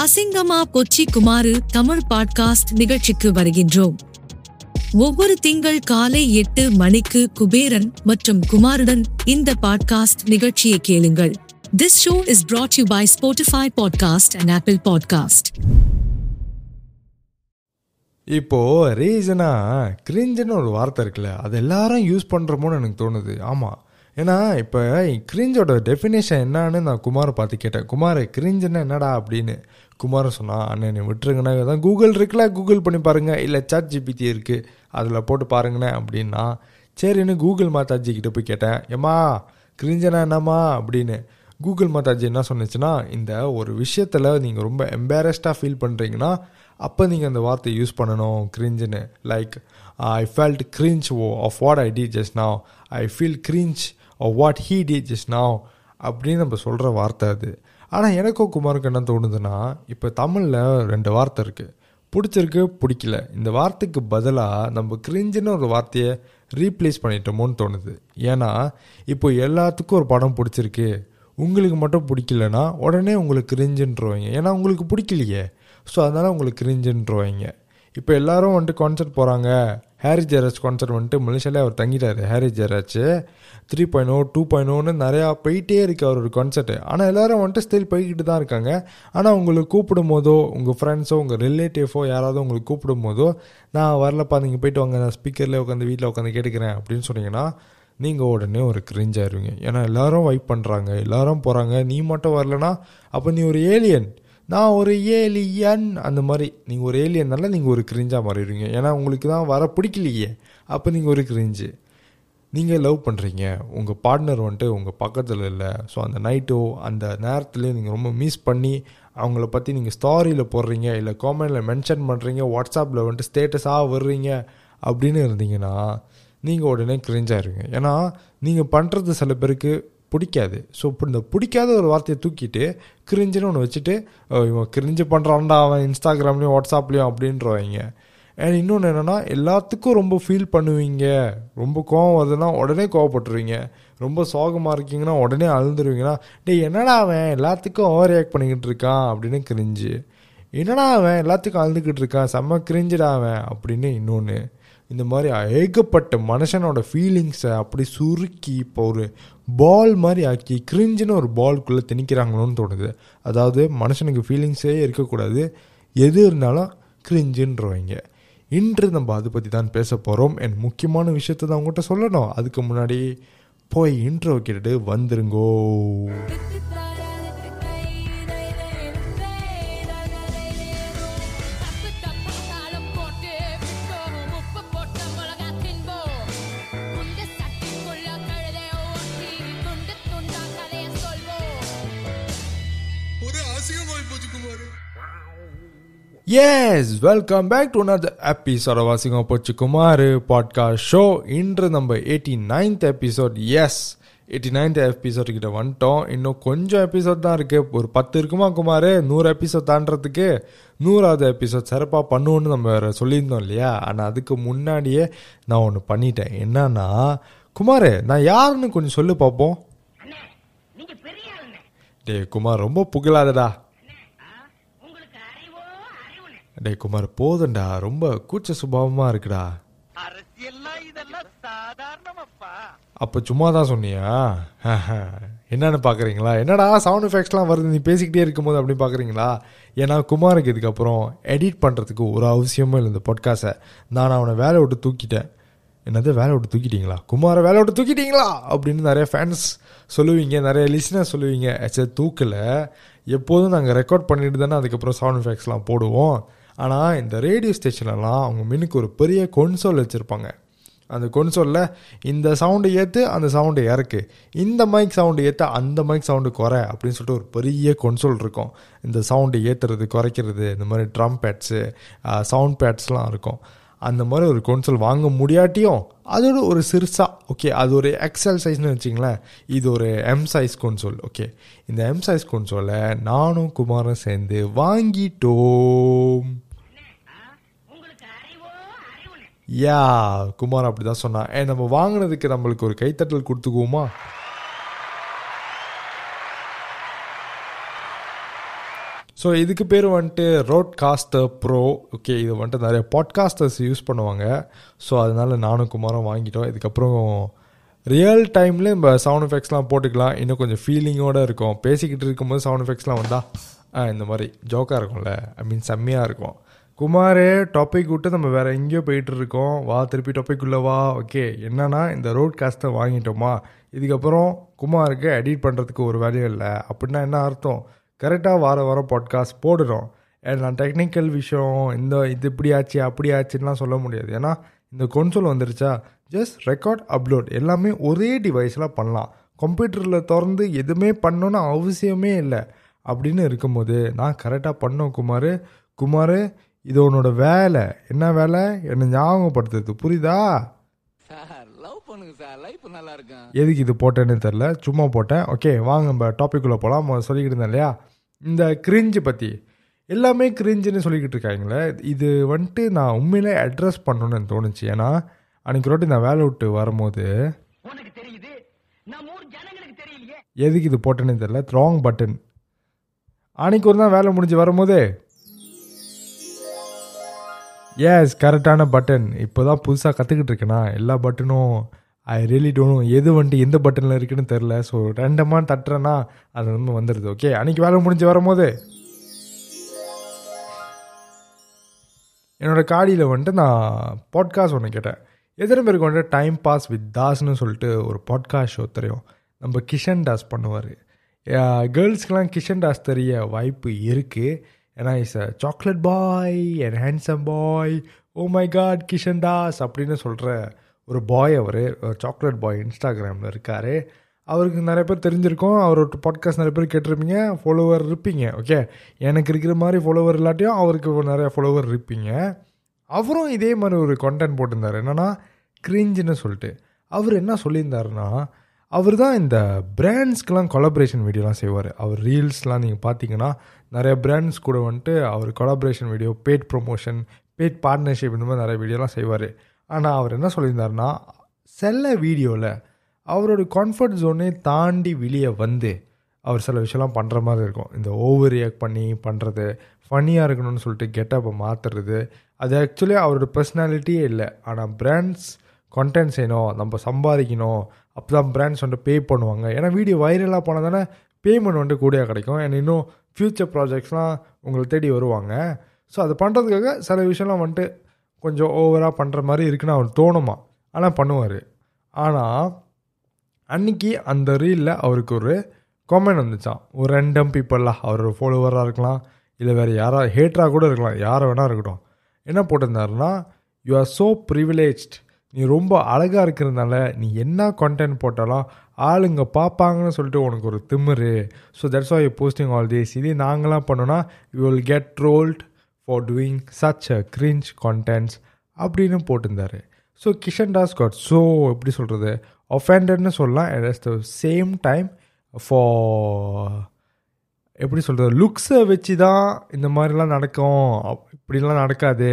அசிங்கமா கொச்சி குமாரு தமிழ் பாட்காஸ்ட் நிகழ்ச்சிக்கு வருகின்றோம். ஒவ்வொரு திங்கள் காலை எட்டு மணிக்கு குபேரன் மற்றும் குமாருடன் இந்த பாட்காஸ்ட் நிகழ்ச்சியை கேளுங்கள். This show is brought you by Spotify podcast and Apple podcast இப்போ ரீசனா கிரிஞ்சுன்னு ஒரு வார்த்தை இருக்குல்ல அது எல்லாரும் யூஸ் பண்ணுறமோன்னு எனக்கு தோணுது. ஆமாம் ஏன்னா இப்போ கிரிஞ்சோட டெஃபினேஷன் என்னன்னு நான் குமாரை பார்த்து கேட்டேன். குமார் கிரிஞ்சுன்னா என்னடா அப்படின்னு குமார் சொன்னான் அண்ணன் விட்டுருங்கண்ணா. அதான் கூகுள் இருக்குல்ல? கூகுள் பண்ணி பாருங்கள் இல்லை சாட் ஜிபிடி இருக்குது அதில் போட்டு பாருங்கண்ணே அப்படின்னா சரின்னு கூகுள் மாதாஜி கிட்ட போய் கேட்டேன். ஏம்மா கிரிஞ்சனா என்னம்மா? அப்படின்னு கூகுள் மாதாஜி என்ன சொன்னுச்சுன்னா இந்த ஒரு விஷயத்தில் நீங்கள் ரொம்ப எம்பாரஸ்டாக ஃபீல் பண்ணுறீங்கன்னா அப்போ நீங்கள் அந்த வார்த்தையை யூஸ் பண்ணணும் கிரிஞ்சுன்னு like I felt cringe oh of what I did just now I feel cringe what he did just now அப்படின்னு நம்ம சொல்கிற வார்த்தை அது. ஆனால் எனக்கும் குமாருக்கு என்ன தோணுதுன்னா இப்போ தமிழில் ரெண்டு வார்த்தை இருக்குது பிடிச்சிருக்கு பிடிக்கல. இந்த வார்த்தைக்கு பதிலாக நம்ம கிரிஞ்சுன்னு ஒரு வார்த்தையை ரீப்ளேஸ் பண்ணிட்டோமோன்னு தோணுது. ஏன்னா இப்போ எல்லாத்துக்கும் ஒரு படம் பிடிச்சிருக்கு. உங்களுக்கு மட்டும் பிடிக்கலனா உடனே உங்களுக்கு கிரிஞ்சுன்றவங்க. ஏன்னா உங்களுக்கு பிடிக்கலையே. ஸோ அதனால் உங்களுக்கு கிரிஞ்சுன்றவங்க. இப்போ எல்லாரும் வந்துட்டு கான்சர்ட் போகிறாங்க ஹாரி ஜெராஜ் கான்சர்ட் வந்துட்டு மலேசியாவில் அவர் தங்கிட்டார். Harry Jeraj three point O two point ஓன்னு நிறையா போயிட்டே இருக்கு அவரோட கான்சர்ட்டு ஆனால் எல்லாரும் வந்துட்டு ஸ்டில் போய்கிட்டு தான் இருக்காங்க. ஆனால் உங்களுக்கு கூப்பிடும் போதோ உங்கள் ஃப்ரெண்ட்ஸோ உங்கள் ரிலேட்டிவோ யாராவது உங்களுக்கு கூப்பிடும் போதோ நான் வரலப்பா நீங்கள் போயிட்டு வாங்க நான் ஸ்பீக்கரில் உட்காந்து வீட்டில் உட்காந்து கேட்டுக்கிறேன் அப்படின்னு சொன்னீங்கன்னா நீங்கள் உடனே ஒரு கிரிஞ்சாயிருவீங்க ஏன்னா எல்லாரும் வைப் பண்ணுறாங்க எல்லாரும் போகிறாங்க நீ மட்டும் வரலனா அப்போ நீ ஒரு ஏலியன் நான் ஒரு ஏலியன். அந்த மாதிரி நீங்கள் ஒரு ஏலியன்னால நீங்கள் ஒரு கிரிஞ்சாக மாறிடுவீங்க. ஏன்னா உங்களுக்கு தான் வர பிடிக்கலையே. அப்போ நீங்கள் ஒரு கிரிஞ்சு நீங்கள் லவ் பண்ணுறீங்க உங்கள் பார்ட்னர் வந்துட்டு உங்கள் பக்கத்தில் இல்லை. ஸோ அந்த நைட்டோ அந்த நேரத்துலேயே நீங்கள் ரொம்ப மிஸ் பண்ணி அவங்கள பற்றி நீங்கள் ஸ்டாரியில் போடுறீங்க இல்லை காமெண்டில் மென்ஷன் பண்ணுறீங்க வாட்ஸ்அப்பில் வந்துட்டு ஸ்டேட்டஸாக வர்றீங்க அப்படின்னு இருந்தீங்கன்னா நீங்கள் உடனே கிரிஞ்சாயிருங்க ஏன்னா நீங்கள் பண்ணுறது சில பேருக்கு பிடிக்காது. ஸோ இப்போ இந்த பிடிக்காத ஒரு வார்த்தையை தூக்கிட்டு கிரிஞ்சுன்னு ஒன்று வச்சுட்டு இவன் கிரிஞ்சு பண்ணுறான்டா அவன் இன்ஸ்டாகிராம்லேயும் வாட்ஸ்அப்லேயும் அப்படின்றவங்க அண்ட் இன்னொன்று என்னென்னா எல்லாத்துக்கும் ரொம்ப ஃபீல் பண்ணுவீங்க. ரொம்ப கோவம் வருதுன்னா உடனே கோவப்பட்டுருவீங்க. ரொம்ப சோகமாக இருக்கீங்கன்னா உடனே அழுந்துருவீங்கன்னா டேய் என்னடா அவன்? எல்லாத்துக்கும் ஓவர் ரியாக்ட் பண்ணிக்கிட்டு இருக்கான் அப்படின்னு கிரிஞ்சு. என்னடா அவன்? எல்லாத்துக்கும் அழுதுகிட்டு இருக்கான். செம்ம கிரிஞ்சுடா அவன் அப்படின்னு இன்னொன்று இந்த மாதிரி ஏகப்பட்ட மனுஷனோட ஃபீலிங்ஸை அப்படி சுருக்கி இப்போ ஒரு பால் மாதிரி ஆக்கி கிரிஞ்சுன்னு ஒரு பால்குள்ளே திணிக்கிறாங்களோன்னு தோணுது. அதாவது மனுஷனுக்கு ஃபீலிங்ஸே இருக்கக்கூடாது. எது இருந்தாலும் கிரிஞ்சுன்றவங்க இன்று நம்ம அதை பற்றி தான் பேச போகிறோம் என் முக்கியமான விஷயத்தை தான் உங்கள்கிட்ட சொல்லணும். அதுக்கு முன்னாடி போய் இன்ட்ரோ கேட்டுட்டு வந்துருங்கோ. Yes welcome back to another episode வாசிங்க போச்சு குமார் பாட்காஸ்ட் ஷோ இன்று நம்ம eighty ninth episode yes eighty ninth episode கிட்ட வந்துட்டோம். இன்னும் கொஞ்சம் எபிசோட் தான் இருக்கு. ஒரு பத்து இருக்குமா குமார்? நூறு எபிசோட் தாண்டறதுக்கு நூறாவது எபிசோட் சிறப்பாக பண்ணுவோன்னு நம்ம வேற சொல்லியிருந்தோம் இல்லையா? ஆனால் அதுக்கு முன்னாடியே நான் ஒன்று பண்ணிட்டேன். என்னன்னா குமார் நான் யாருன்னு கொஞ்சம் சொல்லு பார்ப்போம் டேய் குமார் ரொம்ப புகழாதடா. டேய் குமார் போதும்டா. ரொம்ப கூச்ச சுபாவமாக இருக்குடா. அப்போ சும்மா தான் சொன்னியா என்னன்னு பார்க்குறீங்களா என்னடா சவுண்ட் எஃபெக்ட்ஸ்லாம் வருது? நீ பேசிக்கிட்டே இருக்கும்போது அப்படி பார்க்குறீங்களா ஏன்னா குமாருக்கு இதுக்கப்புறம் எடிட் பண்ணுறதுக்கு ஒரு அவசியமும் இல்லை இந்த பொட்காஸை நான் அவனை வேலை விட்டு தூக்கிட்டேன். என்னது வேலை விட்டு தூக்கிட்டீங்களா? குமாரை வேலை விட்டு தூக்கிட்டீங்களா? அப்படின்னு நிறைய ஃபேன்ஸ் சொல்லுவீங்க நிறைய லிஸ்னர் சொல்லுவீங்க. சரி தூக்கலை. எப்போதும் நாங்கள் ரெக்கார்ட் பண்ணிட்டு தானே அதுக்கப்புறம் சவுண்ட் எஃபெக்ட்ஸ்லாம் போடுவோம். ஆனால் இந்த ரேடியோ ஸ்டேஷன்லலாம் அவங்க மின்னுக்கு ஒரு பெரிய கொன்சோல் வச்சுருப்பாங்க. அந்த கொன்சோலில் இந்த சவுண்டு ஏற்று அந்த சவுண்டு இறக்கு. இந்த மைக் சவுண்டு ஏற்ற அந்த மைக் சவுண்டு குறை அப்படின்னு சொல்லிட்டு ஒரு பெரிய கொன்சோல் இருக்கும். இந்த சவுண்டு ஏற்றுறது குறைக்கிறது இந்த மாதிரி ட்ரம் பேட்ஸு சவுண்ட் பேட்ஸ்லாம் இருக்கும். அந்த மாதிரி ஒரு கொன்சோல் வாங்க முடியாட்டியும் அதோட ஒரு சிறுசா ஓகே அது ஒரு எக்ஸல் சைஸ்னு வச்சிங்களேன் இது ஒரு எம் சைஸ் கொன்சோல் ஓகே. இந்த எம் சைஸ் கொன்சோலை நானும் குமாரும் சேர்ந்து வாங்கிட்டோம் உங்களுக்கு அறிவோ அறிவுண்ணே யா குமார் அப்படி தான் சொன்னான். ஏ நம்ம வாங்கினதுக்கு நம்மளுக்கு ஒரு கைத்தட்டல் கொடுத்துக்குவோமா? ஸோ இதுக்கு பேர் வந்துட்டு ரோட் காஸ்டர் ப்ரோ ஓகே இது வந்துட்டு நிறைய பாட்காஸ்டர்ஸ் யூஸ் பண்ணுவாங்க. ஸோ அதனால நானும் குமாரும் வாங்கிட்டோம். இதுக்கப்புறம் ரியல் டைமில் நம்ம சவுண்ட் எஃபெக்ட்ஸ்லாம் போட்டுக்கலாம். இன்னும் கொஞ்சம் ஃபீலிங்கோடு இருக்கும். பேசிக்கிட்டு இருக்கும்போது சவுண்ட் எஃபெக்ட்ஸ்லாம் வந்தால் ஆ இந்த மாதிரி ஜோக்காக இருக்கும்ல. ஐ மீன் செம்மையாக இருக்கும். குமாரே டாபிக் விட்டு நம்ம வேறு எங்கேயோ போயிட்டு இருக்கோம் வா திருப்பி டாபிக் உள்ள வா. ஓகே என்னன்னா இந்த ரோட் காஸ்ட்டை வாங்கிட்டோமா? இதுக்கப்புறம் குமாருக்கு எடிட் பண்ணுறதுக்கு ஒரு வேலையும் இல்லை. அப்படின்னா என்ன அர்த்தம்? கரெக்டாக வார வாரம் பாட்காஸ்ட் போடுறோம் ஏன்னா நான் டெக்னிக்கல் விஷயம் இந்த இது இப்படி ஆச்சு அப்படி ஆச்சுன்னுலாம் சொல்ல முடியாது. ஏன்னா இந்த கொன்சோல் வந்துருச்சா? ஜஸ்ட் ரெக்கார்ட் அப்லோட் எல்லாமே ஒரே டிவைஸில் பண்ணலாம். கம்ப்யூட்டரில் திறந்து எதுவுமே பண்ணணும்னு அவசியமே இல்லை. அப்படின்னு இருக்கும்போது நான் கரெக்டாக பண்ணோம் குமார். குமார் இது உன்னோட வேலை. என்ன வேலை? என்னை ஞாபகப்படுத்துறது. புரியுதா? சார் லவ் பண்ணுங்க சார். லைஃப் நல்லா இருக்கும் எதுக்கு இது போட்டேன்னு தெரில சும்மா போட்டேன். ஓகே வாங்க நம்ம டாபிக்குள்ளே போகலாம் சொல்லிக்கிட்டு இருந்தேன் இல்லையா? இந்த கிரிஞ்சு பற்றி எல்லாமே கிரிஞ்சுன்னு சொல்லிக்கிட்டு இருக்காங்களே. இது வந்துட்டு நான் உண்மையிலே அட்ரஸ் பண்ணணும்னு எனக்கு தோணுச்சு. ஏன்னா அன்றைக்கி ரோட்டி நான் வேலை விட்டு வரும்போது உனக்கு தெரியுது? நம்ம ஊர் ஜனங்களுக்கு தெரியலையே. எதுக்கு இது போட்டேன்னு தெரில ராங் பட்டன் அன்னைக்கு ஒரு நாள் வேலை முடிஞ்சு வரும்போதே எஸ் கரெக்டான பட்டன் இப்போ தான் புதுசாக கற்றுக்கிட்டு இருக்கேனா? எல்லா பட்டனும் ஐ ரியலி டோனும் எது வந்துட்டு எந்த பட்டனில் இருக்குன்னு தெரில ஸோ ரெண்டமாக தட்டுறேன்னா அது வந்து வந்துடுது ஓகே அன்னைக்கு வேலை முடிஞ்சு வரும்போது. என்னோட காடியில் வந்துட்டு நான் பாட்காஸ்ட் ஒன்று கேட்டேன். எத்தனை பேருக்கு வந்துட்டு டைம் பாஸ் வித் தாஸ்னு சொல்லிட்டு ஒரு பாட்காஸ்ட் ஷோ தெரியும். நம்ம கிஷன் தாஸ் பண்ணுவார். கேர்ள்ஸ்க்கெலாம் கிஷன் தாஸ் தெரிய வாய்ப்பு இருக்குது ஏன்னா is a chocolate boy and handsome boy oh my God Kishan Das அப்படின்னு சொல்கிற ஒரு பாய் அவர் சாக்லேட் பாய் இன்ஸ்டாகிராமில் இருக்கார். அவருக்கு நிறைய பேர் தெரிஞ்சிருக்கோம். அவரோட பாட்காஸ்ட் நிறைய பேர் கேட்டிருப்பீங்க. ஃபாலோவர் இருப்பீங்க ஓகே எனக்கு இருக்கிற மாதிரி ஃபாலோவர் இல்லாட்டியும் அவருக்கு நிறைய ஃபாலோவர் இருப்பீங்க. அவரும் இதே மாதிரி ஒரு கண்டென்ட் போட்டிருந்தார். என்னென்னா கிரிஞ்சுன்னு சொல்லிட்டு. அவர் என்ன சொல்லியிருந்தாருன்னா அவர் தான் இந்த பிராண்ட்ஸ்க்கெலாம் கொலாபரேஷன் வீடியோலாம் செய்வார். அவர் ரீல்ஸ்லாம் நீங்கள் பார்த்தீங்கன்னா நிறைய பிராண்ட்ஸ் கூட வந்துட்டு அவர் collaboration video paid promotion paid partnership இந்த மாதிரி நிறைய வீடியோலாம் செய்வார். ஆனால் அவர் என்ன சொல்லியிருந்தாருன்னா சில வீடியோவில் அவரோட கம்ஃபர்ட் ஜோனே தாண்டி வெளியே வந்து அவர் சில விஷயம்லாம் பண்ணுற மாதிரி இருக்கும். இந்த ஓவர் ரியாக்ட் பண்ணி பண்ணுறது ஃபன்னியாக இருக்கணும்னு சொல்லிட்டு கெட்டப்பை மாற்றுறது அது ஆக்சுவலி அவரோட பர்சனாலிட்டியே இல்லை. ஆனால் பிராண்ட்ஸ் கண்டென்ட் செய்யணும் நம்ம சம்பாதிக்கணும் அப்போ தான் பிராண்ட்ஸ் வந்துட்டு பே பண்ணுவாங்க. ஏன்னா வீடியோ வைரலாக போனால் தானே பேமெண்ட் வந்துட்டு கூடியாக கிடைக்கும். அண்ட் இன்னும் ஃப்யூச்சர் ப்ராஜெக்ட்ஸ்லாம் உங்களை தேடி வருவாங்க. ஸோ அது பண்ணுறதுக்காக சில விஷயம்லாம் வந்துட்டு கொஞ்சம் ஓவராக பண்ணுற மாதிரி இருக்குன்னு அவர் தோணுமா? ஆனால் பண்ணுவார். ஆனால் அன்னைக்கு அந்த ரீலில் அவருக்கு ஒரு கமெண்ட் வந்துச்சான் ஒரு ரெண்டம் பீப்புளாக அவர் ஃபாலோவராக இருக்கலாம். இல்லை வேறு யாராவது ஹேட்டராக கூட இருக்கலாம். யாரை வேணால் இருக்கட்டும். என்ன போட்டிருந்தாருன்னா யூ ஆர் ஸோ ப்ரிவிலேஜ்ட் நீ ரொம்ப அழகாக இருக்கிறதுனால நீ என்ன கண்டென்ட் போட்டாலும் ஆளுங்க பார்ப்பாங்கன்னு சொல்லிட்டு உனக்கு ஒரு திமிரு. So that's are you posting all this இதே நாங்களாம் பண்ணோன்னா you will get trolled for doing such a cringe contents அப்படின்னு போட்டிருந்தாரு. So Kishan Das got so எப்படி சொல்கிறது ஒஃபெண்டட்னு சொல்லலாம். At the same time for எப்படி சொல்கிறது லுக்ஸை வச்சு தான் இந்த மாதிரிலாம் நடக்கும். இப்படிலாம் நடக்காது.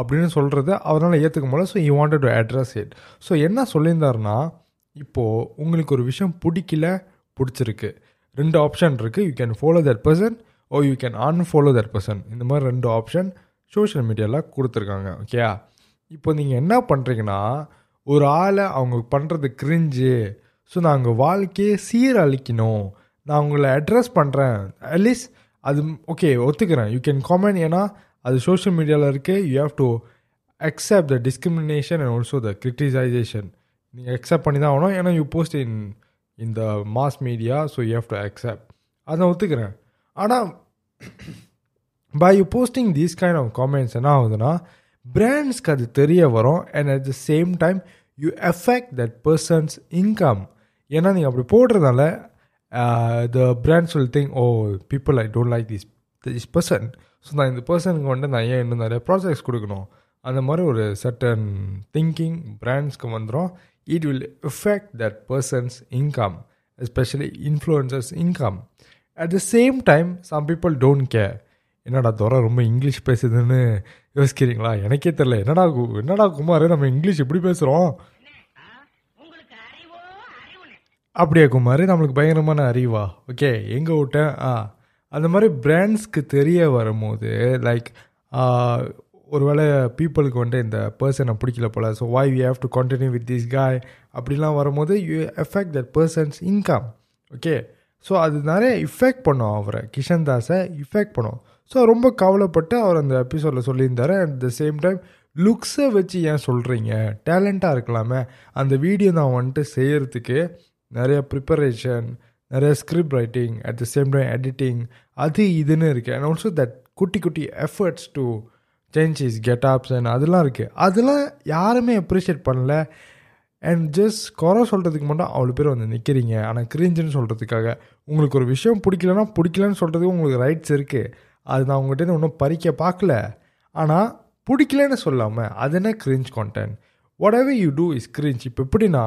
அப்படின்னு சொல்கிறத அவரால் ஏற்றுக்க முடியல. So you wanted to address it so என்ன சொல்லியிருந்தாருன்னா இப்போது உங்களுக்கு ஒரு விஷயம் பிடிக்கல பிடிச்சிருக்கு. ரெண்டு ஆப்ஷன் இருக்குது you can follow that person or you can unfollow that person இந்த மாதிரி ரெண்டு ஆப்ஷன் சோஷியல் மீடியாவில் கொடுத்துருக்காங்க. ஓகேயா இப்போ நீங்கள் என்ன பண்ணுறீங்கன்னா ஒரு ஆளை அவங்க பண்ணுறது கிரிஞ்சு ஸோ நான் உங்கள் வாழ்க்கையை சீரழிக்கணும். நான் உங்களை அட்ரஸ் பண்ணுறேன் அட்லீஸ்ட் அது ஓகே ஒத்துக்கிறேன். யூ கேன் காமெண்ட் ஏன்னா அது சோஷியல் மீடியாவில் இருக்குது you have to accept the discrimination and also the criticization நீங்கள் அக்செப்ட் பண்ணி தான் ஆகணும். ஏன்னா யூ போஸ்ட் இன் இந்த mass media so you have to accept அதை ஒத்துக்கிறேன். ஆனால் by you posting these kind of comments என்ன ஆகுதுன்னா பிராண்ட்ஸ்க்கு அது தெரிய வரும். And at the same time you affect that person's income ஏன்னா நீங்கள் அப்படி போடுறதால the brands will think oh people I don't like this this person so நான் இந்த பர்சனுக்கு வந்துட்டு நான் ஏன் இன்னும் நிறைய ப்ராஜெக்ட்ஸ் கொடுக்கணும்? அந்த மாதிரி ஒரு சர்டன் திங்கிங் பிராண்ட்ஸ்க்கு வந்துடும் it will affect that person's income especially influencers income at the same time some people don't care என்னடா துறை ரொம்ப இங்கிலீஷ் பேசுதுன்னு யோசிக்கிறீங்களா? எனக்கே தெரில என்னடா கு- என்னடா குமார் நம்ம இங்கிலீஷ் எப்படி பேசுகிறோம் அப்படியா குமார்? நம்மளுக்கு பயங்கரமான அறிவா? ஓகே எங்கே விட்டேன்? ஆ. அந்த மாதிரி பிராண்ட்ஸ்க்கு தெரிய வரும்போது லைக் ஒருவேளை பீப்புளுக்கு வந்து இந்த பர்சனை பிடிக்கல போல் so why you have to continue with this guy அப்படிலாம் வரும்போது you affect that person's income okay so அது நிறைய இஃபெக்ட் பண்ணும் அவரை. கிஷன் தாஸை இஃபெக்ட் பண்ணும். ஸோ ரொம்ப கவலைப்பட்டு அவர் அந்த எபிசோடில் சொல்லியிருந்தார். அட் த சேம் டைம் லுக்ஸை வச்சு ஏன் சொல்கிறீங்க டேலண்ட்டாக இருக்கலாமே. அந்த வீடியோ நான் வந்துட்டு செய்கிறதுக்கு நிறைய ப்ரிப்பரேஷன் நிறைய script writing at the same time editing அது இதுன்னு இருக்குது அண்ட் ஆல்சோ தட் குட்டி குட்டி efforts to change his getups and அதெல்லாம் இருக்குது அதெல்லாம் யாருமே அப்ரிஷியேட் பண்ணல. அண்ட் ஜஸ்ட் குறை சொல்கிறதுக்கு மட்டும் அவ்வளோ பேர் வந்து நிற்கிறீங்க ஆனால் கிரிஞ்சுன்னு சொல்கிறதுக்காக உங்களுக்கு ஒரு விஷயம் பிடிக்கலன்னா பிடிக்கலன்னு சொல்கிறதுக்கு உங்களுக்கு ரைட்ஸ் இருக்குது அது நான் உங்கள்கிட்ட ஒன்றும் பறிக்க பார்க்கல. ஆனால் பிடிக்கலன்னு சொல்லாமல் அது என்ன cringe content whatever you do is cringe இப்போ எப்படின்னா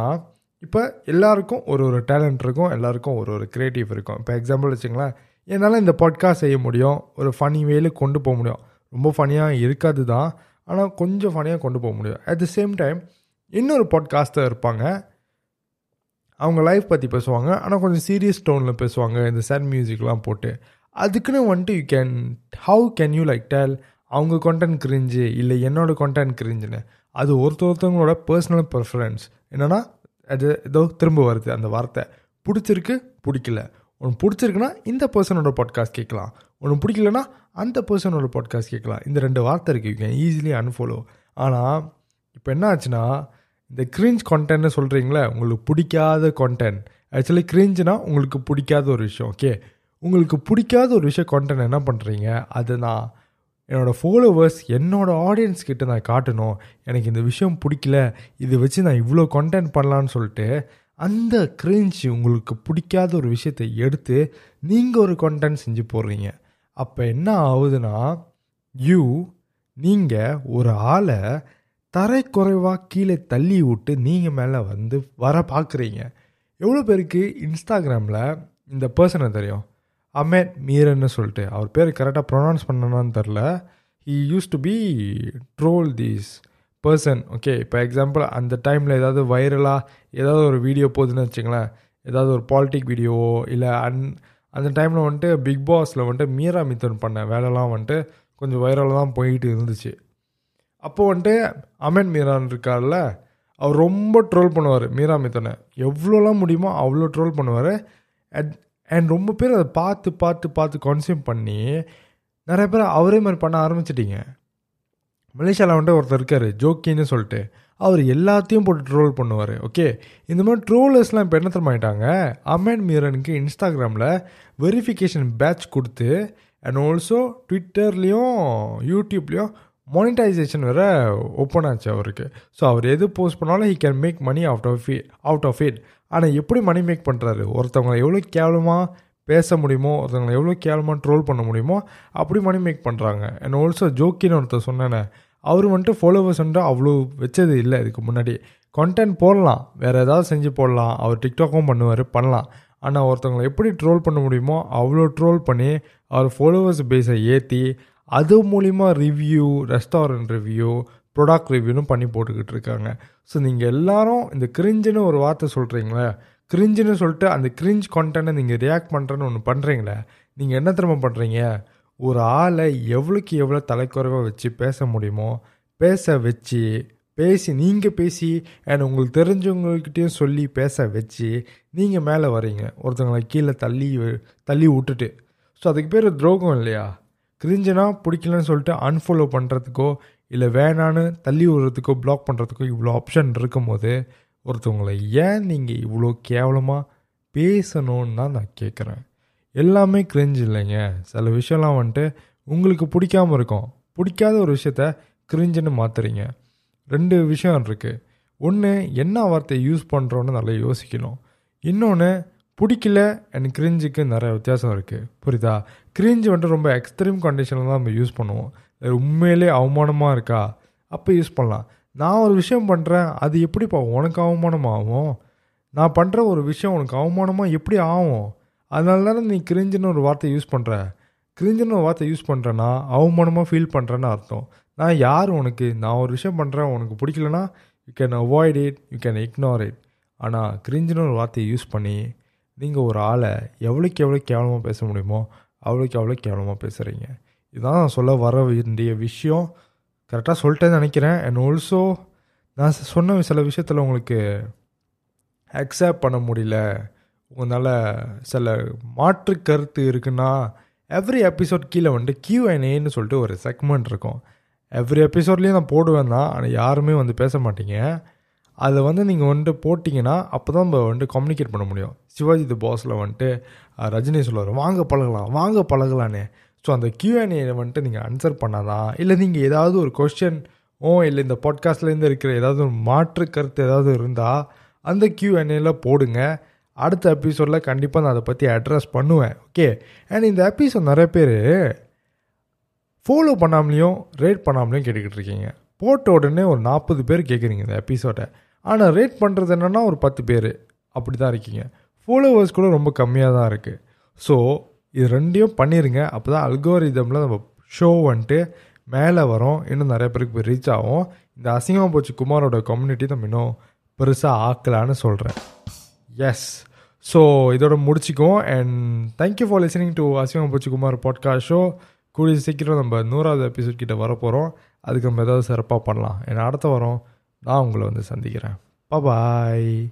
இப்போ எல்லாருக்கும் ஒரு ஒரு டேலண்ட் இருக்கும் எல்லாருக்கும் ஒரு ஒரு க்ரியேட்டிவ் இருக்கும். இப்போ எக்ஸாம்பிள் வச்சுங்களேன் என்னால் இந்த பாட்காஸ்ட் செய்ய முடியும் ஒரு ஃபனி வேலு கொண்டு போக முடியும். ரொம்ப ஃபனியாக இருக்காது தான் ஆனால் கொஞ்சம் ஃபனியாக கொண்டு போக முடியும். அட் த சேம் டைம் இன்னொரு பாட்காஸ்டர் இருப்பாங்க. அவங்க லைஃப் பற்றி பேசுவாங்க ஆனால் கொஞ்சம் சீரியஸ் டோனில் பேசுவாங்க இந்த சேட் மியூசிக்லாம் போட்டு. அதுக்குன்னு வந்துட்டு you can how can you like tell அவங்க கண்டென்ட் கிரிஞ்சு இல்லை என்னோட கண்டென்ட் கிரிஞ்சுன்னு அது ஒருத்தர் ஒருத்தவங்களோட பர்சனல் ப்ரிஃபரன்ஸ் என்னென்னா அது ஏதோ திரும்ப வருது அந்த வார்த்தை. பிடிச்சிருக்கு பிடிக்கல. உனக்கு பிடிச்சிருக்குன்னா இந்த பர்சனோட பாட்காஸ்ட் கேட்கலாம். உனக்கு பிடிக்கலன்னா அந்த பர்சனோட பாட்காஸ்ட் கேட்கலாம். இந்த ரெண்டு வார்த்தை இருக்குது யூ கேன் ஈஸிலி அன்ஃபாலோ ஆனால் இப்போ என்ன ஆச்சுன்னா இந்த கிரிஞ்ச் கான்டென்ட்னு சொல்கிறீங்களே உங்களுக்கு பிடிக்காத கான்டென்ட் ஆக்சுவலி கிரிஞ்சுனா உங்களுக்கு பிடிக்காத ஒரு விஷயம் ஓகே உங்களுக்கு பிடிக்காத ஒரு விஷயம் கான்டென்ட் என்ன பண்ணுறீங்க அதை நான் என்னோடய ஃபாலோவர்ஸ் என்னோடய ஆடியன்ஸ் கிட்ட நான் காட்டணும். எனக்கு இந்த விஷயம் பிடிக்கல. இதை வச்சு நான் இவ்வளோ கண்டென்ட் பண்ணலான்னு சொல்லிட்டு அந்த கிரிஞ்ச் உங்களுக்கு பிடிக்காத ஒரு விஷயத்தை எடுத்து நீங்கள் ஒரு கண்டென்ட் செஞ்சு போடுறீங்க. அப்போ என்ன ஆகுதுன்னா யூ நீங்கள் ஒரு ஆளை தரைக்குறைவாக கீழே தள்ளி விட்டு நீங்கள் மேலே வந்து வர பார்க்குறீங்க எவ்வளோ பேருக்கு இன்ஸ்டாகிராமில் இந்த பர்சனை தெரியும்? அமேட் மீரன்னு சொல்லிட்டு. அவர் பேர் கரெக்டாக ப்ரொனவுன்ஸ் பண்ணணும்னு தெரில he used to be troll these person okay இப்போ எக்ஸாம்பிள் அந்த டைமில் ஏதாவது வைரலாக ஏதாவது ஒரு வீடியோ போகுதுன்னு வச்சுங்களேன் ஏதாவது ஒரு பாலிட்டிக் வீடியோவோ இல்லை அன் அந்த டைமில் வந்துட்டு பிக் பாஸில் வந்துட்டு மீரா மித்தன் பண்ண வேலைலாம் வந்துட்டு கொஞ்சம் வைரலாக தான் போயிட்டு இருந்துச்சு. அப்போ வந்துட்டு அமன் மீரான் இருக்கார்ல அவர் ரொம்ப ட்ரோல் பண்ணுவார் மீரா மித்தனை எவ்வளோலாம் முடியுமோ அவ்வளோ ட்ரோல் பண்ணுவார். அட் அண்ட் ரொம்ப பேர் அதை பார்த்து பார்த்து பார்த்து கன்சியூம் பண்ணி நிறைய பேர் அவரே மாதிரி பண்ண ஆரம்பிச்சிட்டிங்க. மலேசியாவில் வந்துட்டு ஒருத்தர் இருக்கார் ஜோக்கின்னு சொல்லிட்டு. அவர் எல்லாத்தையும் போட்டு ட்ரோல் பண்ணுவார் ஓகே இந்த மாதிரி ட்ரோலர்ஸ்லாம் இப்போ என்ன தரமாயிட்டாங்க அமேன் மீரனுக்கு இன்ஸ்டாகிராமில் வெரிஃபிகேஷன் பேட்ச் கொடுத்து அண்ட் ஆல்சோ ட்விட்டர்லேயும் யூடியூப்லேயும் மானிட்டைசேஷன் வேறு ஓப்பன் ஆச்சு அவருக்கு. ஸோ அவர் எது போஸ்ட் பண்ணாலும் he can make money out of out of it ஆனால் எப்படி மணி மேக் பண்ணுறாரு ஒருத்தவங்களை எவ்வளோ கேவலமாக பேச முடியுமோ ஒருத்தவங்களை எவ்வளோ கேவலமாக ட்ரோல் பண்ண முடியுமோ அப்படி மணி மேக் பண்ணுறாங்க அண்ட் ஆல்சோ ஜோக்கின்னு ஒருத்தர் சொன்னேனே அவர் வந்துட்டு ஃபாலோவர்ஸ் வந்துட்டு அவ்வளோ வச்சது இல்லை இதுக்கு முன்னாடி. கண்டென்ட் போடலாம். வேறு ஏதாவது செஞ்சு போடலாம். அவர் டிக்டாக்கும் பண்ணுவார் பண்ணலாம். ஆனால் ஒருத்தவங்களை எப்படி ட்ரோல் பண்ண முடியுமோ அவ்வளோ ட்ரோல் பண்ணி அவர் ஃபாலோவர்ஸ் பேஸை ஏற்றி அது மூலிமா ரிவ்யூ ரெஸ்டாரண்ட் ரிவ்யூ ப்ரொடக்ட் ரிவ்யூன்னு பண்ணி போட்டுக்கிட்டு இருக்காங்க. ஸோ நீங்கள் எல்லாரும் இந்த கிரிஞ்சுன்னு ஒரு வார்த்தை சொல்கிறீங்களே கிரிஞ்சுன்னு சொல்லிட்டு அந்த கிரிஞ்ச் கண்டென்ட்டை நீங்கள் ரியாக்ட் பண்ணுறேன்னு ஒன்று பண்ணுறீங்களே நீங்கள் என்ன திரும்ப பண்ணுறீங்க ஒரு ஆளை எவ்வளோக்கு எவ்வளோ தலைக்குறைவாக வச்சு பேச முடியுமோ பேச வச்சு பேசி நீங்கள் பேசி அண்ட் உங்களுக்கு தெரிஞ்சவங்கக்கிட்டேயும் சொல்லி பேச வச்சு நீங்கள் மேலே வரீங்க ஒருத்தவங்களை கீழே தள்ளி தள்ளி விட்டுட்டு. ஸோ அதுக்கு பேர் துரோகம் இல்லையா? கிரிஞ்சுனா பிடிக்கலன்னு சொல்லிட்டு அன்ஃபாலோ பண்ணுறதுக்கோ இல்லை வேணான்னு தள்ளி விடுறதுக்கோ பிளாக் பண்ணுறதுக்கோ இவ்வளோ ஆப்ஷன் இருக்கும்போது ஒருத்தவங்களை ஏன் நீங்கள் இவ்வளோ கேவலமாக பேசணுன்னு தான் நான் கேட்குறேன் எல்லாமே கிரிஞ்சு இல்லைங்க. சில விஷயம்லாம் வந்துட்டு உங்களுக்கு பிடிக்காம இருக்கும். பிடிக்காத ஒரு விஷயத்த கிரிஞ்சுன்னு மாற்றுறீங்க ரெண்டு விஷயம் இருக்குது ஒன்று என்ன வார்த்தையை யூஸ் பண்ணுறோன்னு நல்லா யோசிக்கணும். இன்னொன்று பிடிக்கல அண்ட் கிரிஞ்சுக்கு நிறைய வித்தியாசம் இருக்குது புரியுதா? கிரிஞ்சு வந்துட்டு ரொம்ப எக்ஸ்ட்ரீம் கண்டிஷனில் தான் நம்ம யூஸ் பண்ணுவோம். உண்மையிலே அவமானமாக இருக்கா? அப்போ யூஸ் பண்ணலாம். நான் ஒரு விஷயம் பண்ணுறேன் அது எப்படிப்பா உனக்கு அவமானமாகும்? நான் பண்ணுற ஒரு விஷயம் உனக்கு அவமானமாக எப்படி ஆகும்? அதனால தானே நீ கிரிஞ்சுன்னு ஒரு வார்த்தை யூஸ் பண்ணுற கிரிஞ்சுன்னு ஒரு வார்த்தை யூஸ் பண்ணுறேன்னா அவமானமாக ஃபீல் பண்ணுறேன்னு அர்த்தம். நான் யார் உனக்கு? நான் ஒரு விஷயம் பண்ணுறேன் உனக்கு பிடிக்கலனா you can avoid it you can ignore it ஆனால் கிரிஞ்சுன்னு ஒரு வார்த்தையை யூஸ் பண்ணி நீங்கள் ஒரு ஆளை எவ்வளோக்கு எவ்வளோ கேவலமாக பேச முடியுமோ அவ்வளோக்கு அவ்வளோ கேவலமாக பேசுகிறீங்க இதுதான் நான் சொல்ல வர வேண்டிய விஷயம். கரெக்டாக சொல்லிட்டேன்னு நினைக்கிறேன். அண்ட் ஆல்சோ நான் சொன்ன சில விஷயத்தில் உங்களுக்கு அக்செப்ட் பண்ண முடியல. உங்களால் சில மாற்று கருத்து இருக்குன்னா எவ்ரி எபிசோட் கீழே வந்துட்டு கியூ ஏன்னு சொல்லிட்டு ஒரு செக்மெண்ட் இருக்கும். எவ்ரி எபிசோட்லேயும் நான் போடுவேன் தான். ஆனால் யாருமே வந்து பேச மாட்டீங்க. அதை வந்து நீங்கள் வந்துட்டு போட்டிங்கன்னா அப்போ தான் நம்ம வந்துட்டு கம்யூனிகேட் பண்ண முடியும். சிவாஜி தி பாஸில் வந்துட்டு ரஜினி சொல்லுவார் வாங்க பழகலாம் வாங்க பழகலான்னு ஸோ அந்த கியூஎன்ஏ வந்துட்டு நீங்கள் ஆன்சர் பண்ணாதான் இல்லை நீங்கள் ஏதாவது ஒரு கொஸ்டின் ஓ இல்லை இந்த பாட்காஸ்ட்லேருந்து இருக்கிற ஏதாவது ஒரு மாற்று கருத்து ஏதாவது இருந்தால் அந்த கியூஎன்ஏல போடுங்க. அடுத்த எபிசோடில் கண்டிப்பாக நான் அதை பற்றி அட்ரஸ் பண்ணுவேன். ஓகே அண்ட் இந்த எபிசோட் நிறைய பேர் ஃபாலோ பண்ணாமலேயும் ரேட் பண்ணாமலேயும் கேட்டுக்கிட்டு இருக்கீங்க. போட்ட உடனே ஒரு நாற்பது பேர் கேட்குறீங்க இந்த எபிசோடை ஆனால் ரேட் பண்ணுறது என்னென்னா ஒரு பத்து பேர். அப்படி தான் இருக்கீங்க. ஃபாலோவர்ஸ் கூட ரொம்ப கம்மியாக தான் இருக்குது ஸோ இது ரெண்டையும் பண்ணிடுங்க அப்போ தான் அல்கோரிதமில் நம்ம ஷோ வந்துட்டு மேலே வரும். இன்னும் நிறைய பேருக்கு போய் ரீச் ஆகும். இந்த அசிங்கமாக போச்சு குமாரோட கம்யூனிட்டி நம்ம இன்னும் பெருசாக ஆக்கலான்னு சொல்கிறேன் எஸ் ஸோ இதோட முடிச்சிக்குவோம். And thank you for listening to Asingam Pochu Kumar podcast show கூடிய சீக்கிரம் நம்ம நூறாவது எபிசோட் கிட்ட வர போகிறோம் அதுக்கு நம்ம ஏதாவது சிறப்பாக பண்ணலாம். ஏன்னா அடுத்த வாரம் நான் உங்களை வந்து சந்திக்கிறேன். பாய்